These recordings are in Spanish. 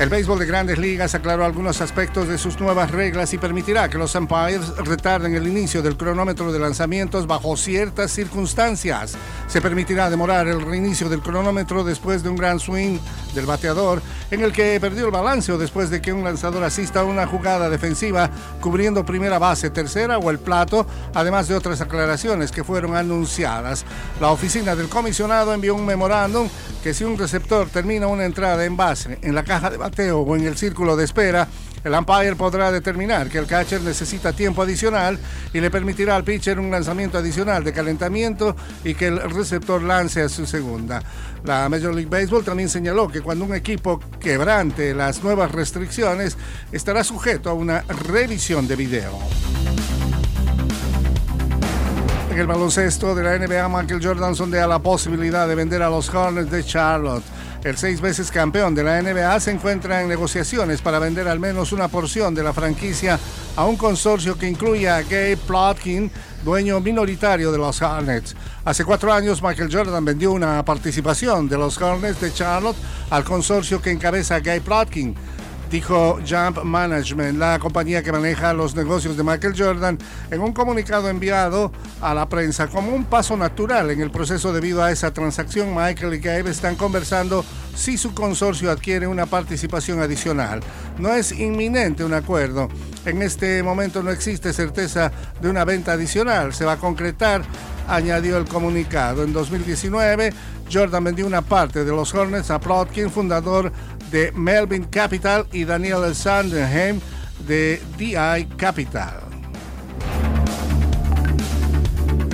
El béisbol de grandes ligas aclaró algunos aspectos de sus nuevas reglas y permitirá que los umpires retarden el inicio del cronómetro de lanzamientos bajo ciertas circunstancias. Se permitirá demorar el reinicio del cronómetro después de un gran swing del bateador en el que perdió el balance o después de que un lanzador asista a una jugada defensiva cubriendo primera base, tercera o el plato, además de otras aclaraciones que fueron anunciadas. La oficina del comisionado envió un memorándum que si un receptor termina una entrada en base en la caja de o en el círculo de espera, el umpire podrá determinar que el catcher necesita tiempo adicional y le permitirá al pitcher un lanzamiento adicional de calentamiento y que el receptor lance a su segunda. La Major League Baseball también señaló que cuando un equipo quebrante las nuevas restricciones estará sujeto a una revisión de video. El baloncesto de la NBA, Michael Jordan sondea la posibilidad de vender a los Hornets de Charlotte. El seis veces campeón de la NBA se encuentra en negociaciones para vender al menos una porción de la franquicia a un consorcio que incluye a Gabe Plotkin, dueño minoritario de los Hornets. Hace cuatro años, Michael Jordan vendió una participación de los Hornets de Charlotte al consorcio que encabeza Gabe Plotkin dijo Jump Management, la compañía que maneja los negocios de Michael Jordan, en un comunicado enviado a la prensa como un paso natural en el proceso debido a esa transacción. Michael y Gabe están conversando si su consorcio adquiere una participación adicional. No es inminente un acuerdo. En este momento no existe certeza de una venta adicional. Se va a concretar añadió el comunicado. En 2019, Jordan vendió una parte de los Hornets a Plotkin, fundador de Melvin Capital, y Daniel Sanderheim de DI Capital.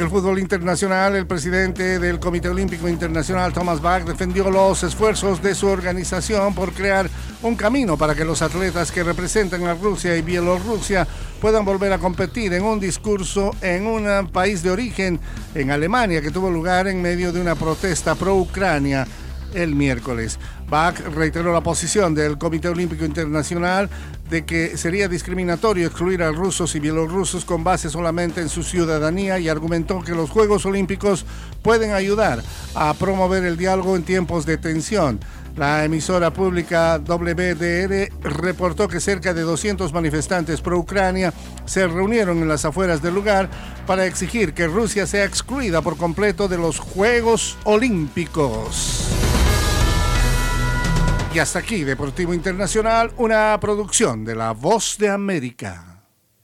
En el fútbol internacional, el presidente del Comité Olímpico Internacional, Thomas Bach, defendió los esfuerzos de su organización por crear un camino para que los atletas que representan a Rusia y Bielorrusia puedan volver a competir en un discurso en un país de origen, en Alemania, que tuvo lugar en medio de una protesta pro-Ucrania el miércoles. Bach reiteró la posición del Comité Olímpico Internacional de que sería discriminatorio excluir a rusos y bielorrusos con base solamente en su ciudadanía y argumentó que los Juegos Olímpicos pueden ayudar a promover el diálogo en tiempos de tensión. La emisora pública WDR reportó que cerca de 200 manifestantes pro-Ucrania se reunieron en las afueras del lugar para exigir que Rusia sea excluida por completo de los Juegos Olímpicos. Y hasta aquí, Deportivo Internacional, una producción de La Voz de América.